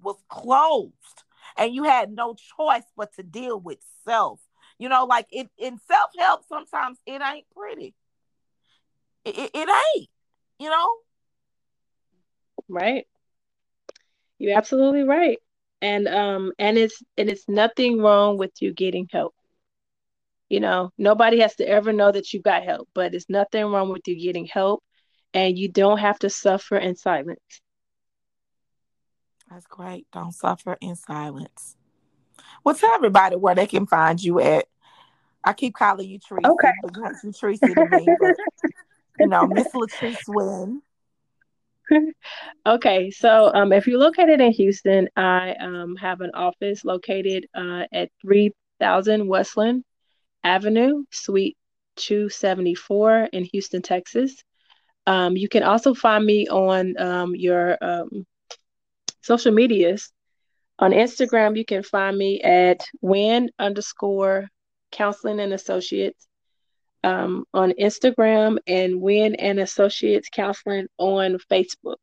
was closed and you had no choice but to deal with self. You know, like it in self help, sometimes it ain't pretty. It, it, it ain't, you know?
Right. You're absolutely right. And um and it's and it's nothing wrong with you getting help. You know, nobody has to ever know that you got help, but it's nothing wrong with you getting help and you don't have to suffer in silence.
That's great. Don't suffer in silence. Well, tell everybody where they can find you at. I keep calling you Tracy okay. because you Tracy to me, but you know, Miss Latrice Wynne. (laughs)
okay, so um, if you're located in Houston, I um, have an office located uh, at 3000 Weslayan Avenue, Suite 274 in Houston, Texas. Um, you can also find me on um, your um, social medias. On Instagram, you can find me at Wynne underscore counseling and associates um, on Instagram and Wynne and Associates Counseling on Facebook.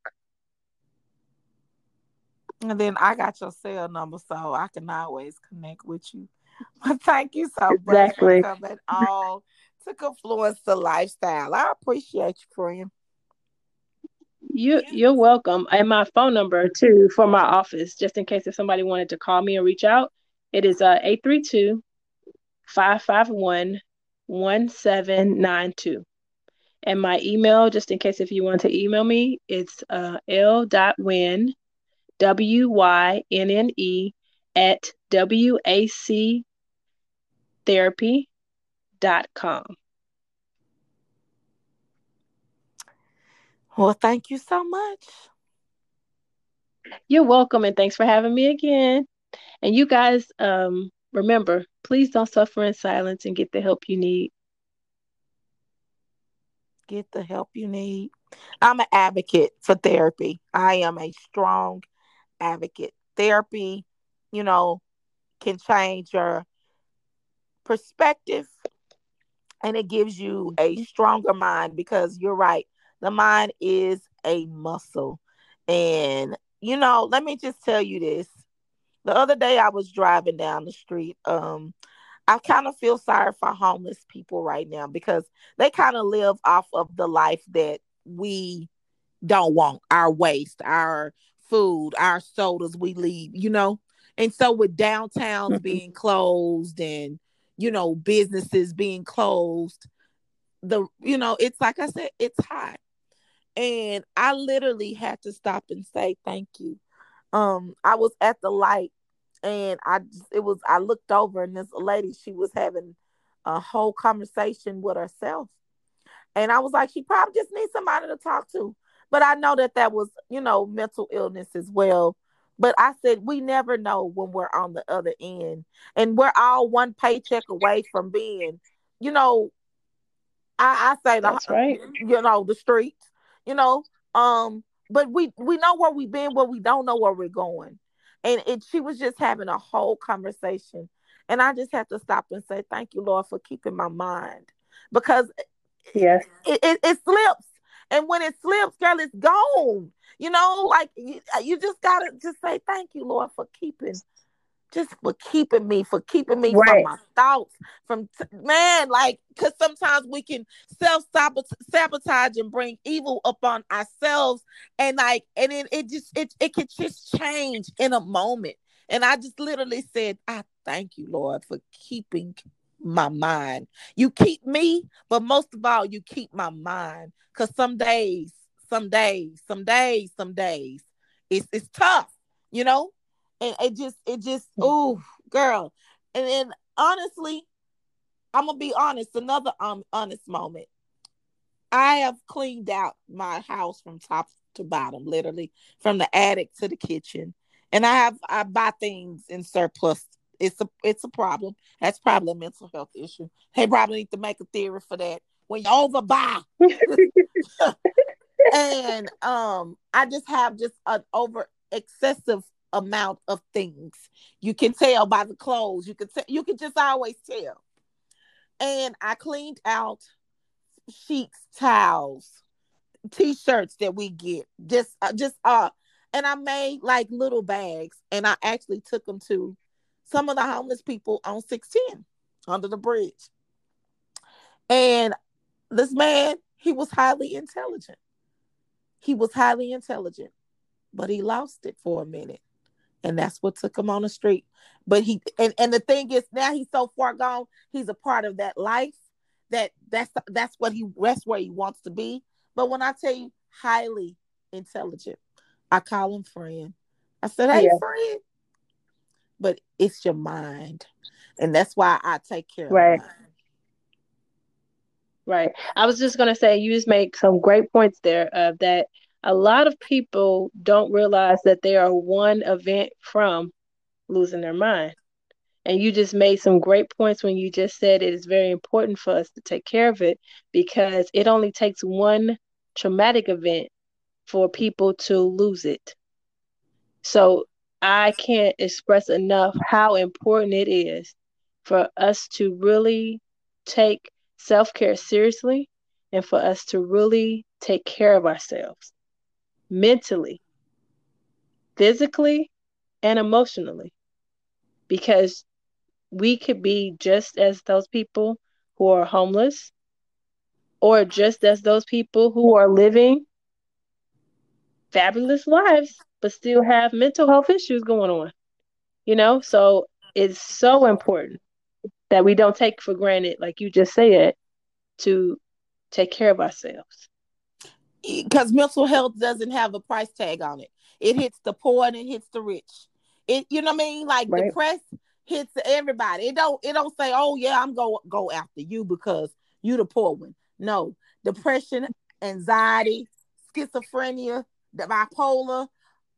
And then I got your cell number, so I can always connect with you. (laughs) But thank you so exactly. much for coming all to Confluence the Lifestyle. I appreciate you, friend.
You you're welcome. And my phone number too for my office, just in case if somebody wanted to call me and reach out, it is uh 832 551 1792. And my email, just in case if you want to email me, it's uh l.wynne, W Y N N E, at W A C therapy.com.
Well, thank you so much.
You're welcome, and thanks for having me again. And you guys, um, remember, please don't suffer in silence and get the help you need.
Get the help you need. I'm an advocate for therapy. I am a strong advocate. Therapy, you know, can change your perspective and it gives you a stronger mind because you're right. The mind is a muscle. And, you know, let me just tell you this. The other day I was driving down the street. Um, I kind of feel sorry for homeless people right now because they kind of live off of the life that we don't want our waste, our food, our sodas we leave, you know? And so with downtowns mm-hmm. being closed and you know businesses being closed, the you know, it's like I said, it's hot. And I literally had to stop and say thank you. Um I was at the light and I just, it was I looked over and this lady she was having a whole conversation with herself. And I was like, she probably just needs somebody to talk to. But I know that that was, you know, mental illness as well. But I said, we never know when we're on the other end. And we're all one paycheck away from being, you know, I, I say the,
That's right.
you know, the streets, you know, um, but we we know where we've been, but we don't know where we're going. And it she was just having a whole conversation. And I just have to stop and say, Thank you, Lord, for keeping my mind. Because
yes,
it, it, it slips. And when it slips, girl, it's gone. You know, like you, you just gotta just say thank you, Lord, for keeping, just for keeping me, for keeping me right. from my thoughts, from t- man, like because sometimes we can self sabotage and bring evil upon ourselves, and like, and it, it just it it can just change in a moment. And I just literally said, I thank you, Lord, for keeping my mind. You keep me, but most of all, you keep my mind. Cause some days some days, some days, some days. It's it's tough, you know? And it just it just oh girl. And then honestly, I'm gonna be honest, another um honest moment. I have cleaned out my house from top to bottom, literally from the attic to the kitchen. And I have I buy things in surplus. It's a it's a problem. That's probably a mental health issue. They probably need to make a theory for that. When you overbuy, (laughs) (laughs) and um I just have just an over excessive amount of things. You can tell by the clothes. You can tell you can just always tell. And I cleaned out sheets, towels, t-shirts that we get. Just uh, just uh and I made like little bags and I actually took them to some of the homeless people on 610 under the bridge. And this man, he was highly intelligent. He was highly intelligent, but he lost it for a minute. And that's what took him on the street. But he and, and the thing is now he's so far gone, he's a part of that life that that's that's what he that's where he wants to be. But when I tell you highly intelligent, I call him friend. I said, Hey yeah. friend. But it's your mind. And that's why I take care
right.
of
Right. I was just going to say, you just make some great points there of that a lot of people don't realize that they are one event from losing their mind. And you just made some great points when you just said it is very important for us to take care of it because it only takes one traumatic event for people to lose it. So I can't express enough how important it is for us to really take self care seriously and for us to really take care of ourselves mentally, physically, and emotionally. Because we could be just as those people who are homeless, or just as those people who are living fabulous lives, but still have mental health issues going on. You know, so it's so important that we don't take for granted, like you just said, to take care of ourselves.
Because mental health doesn't have a price tag on it. It hits the poor and it hits the rich. It you know what I mean? Like right. depressed hits everybody. It don't it don't say, oh yeah, I'm go go after you because you the poor one. No, depression, anxiety, schizophrenia, the bipolar,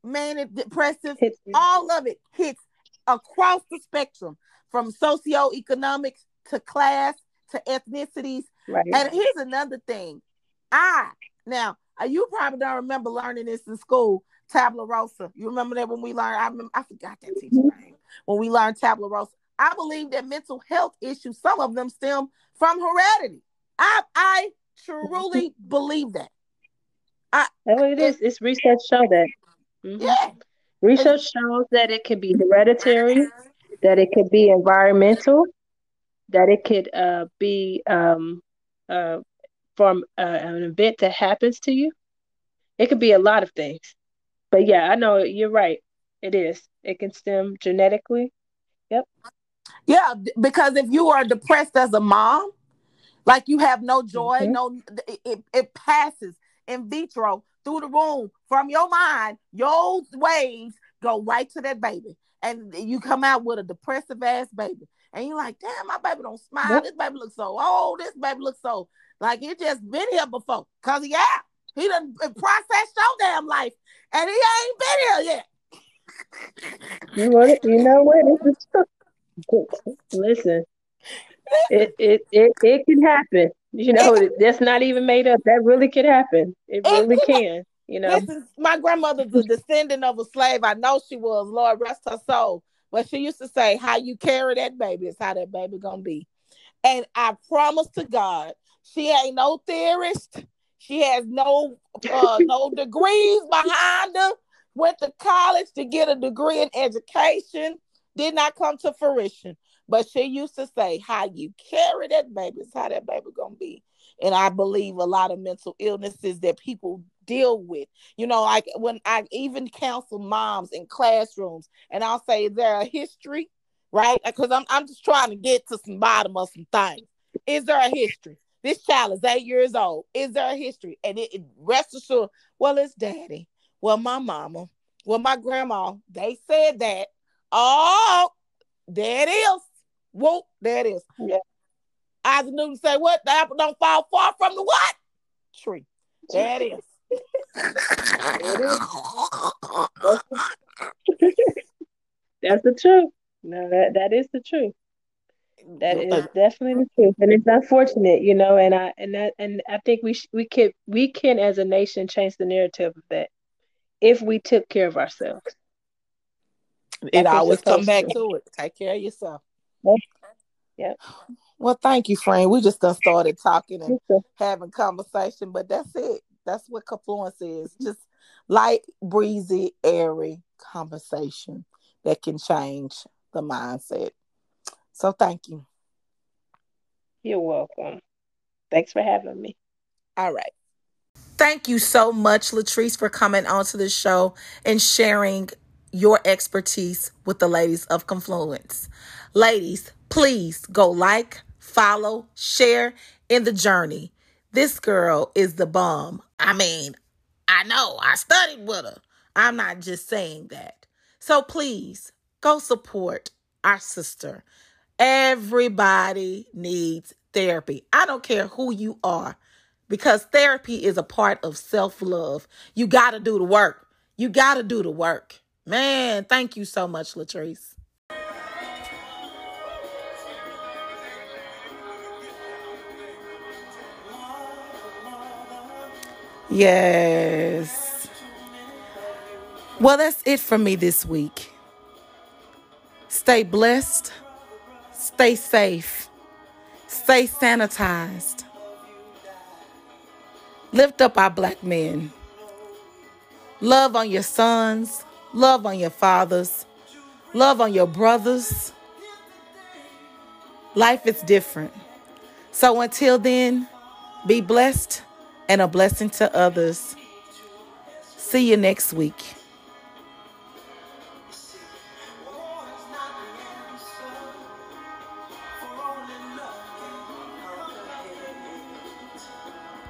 manic depressive, all of it hits across the spectrum from socioeconomics to class to ethnicities. Right. And here's another thing. I now uh, you probably don't remember learning this in school. Tabula rasa. You remember that when we learned? I remember, I forgot that teacher mm-hmm. name. When we learned tabula rasa, I believe that mental health issues, some of them stem from heredity. I I truly (laughs) believe that.
I, That's what it is. It's research show that. Mm-hmm. Yeah. Research shows that it could be hereditary, that it could be environmental, that it could uh, be um, uh, from uh, an event that happens to you. It could be a lot of things. But yeah, I know you're right. It is. It can stem genetically. Yep.
Yeah, because if you are depressed as a mom, like you have no joy, mm-hmm. no it, it passes in vitro through the room from your mind, your waves go right to that baby. And you come out with a depressive ass baby. And you're like, damn, my baby don't smile. Yep. This baby looks so old. This baby looks so like he just been here before. Cause yeah, he done processed your damn life. And he ain't been here yet.
You know what? You know what? (laughs) Listen, (laughs) it, it it it can happen. You know, it, that's not even made up. That really could happen. It really it, can. You know,
listen, my grandmother's a descendant of a slave. I know she was. Lord rest her soul. But she used to say, "How you carry that baby is how that baby gonna be." And I promise to God, she ain't no theorist. She has no uh, no (laughs) degrees behind her. Went to college to get a degree in education. Did not come to fruition. But she used to say, "How you carry that baby is how that baby gonna be." And I believe a lot of mental illnesses that people deal with. You know, like when I even counsel moms in classrooms, and I'll say, "Is there a history?" Right? Because I'm I'm just trying to get to some bottom of some things. Is there a history? This child is eight years old. Is there a history? And it, it rest assured, well, it's daddy. Well, my mama. Well, my grandma. They said that. Oh, there it is. Whoop, there it is. Yeah. Isaac Newton say, what? The apple don't fall far from the what? Tree. There it is. (laughs)
That's the truth. No, that, that is the truth. That is uh, definitely the truth, and it's unfortunate, you know. And I and that and I think we sh- we can we can as a nation change the narrative of that if we took care of ourselves.
It always come back to. to it. Take care of yourself. Yep.
yep.
Well, thank you, friend. We just done started talking and having conversation, but that's it. That's what confluence is. Just light, breezy, airy conversation that can change the mindset. So thank you.
You're welcome. Thanks for having me.
All right. Thank you so much, Latrice, for coming onto the show and sharing your expertise with the ladies of Confluence. Ladies, please go like, follow, share in the journey. This girl is the bomb. I mean, I know I studied with her. I'm not just saying that. So please go support our sister. Everybody needs therapy. I don't care who you are because therapy is a part of self love. You got to do the work. You got to do the work. Man, thank you so much, Latrice. Yes. Well, that's it for me this week. Stay blessed Stay safe. Stay sanitized. Lift up our black men. Love on your sons. Love on your fathers. Love on your brothers. Life is different. So until then, be blessed and a blessing to others. See you next week.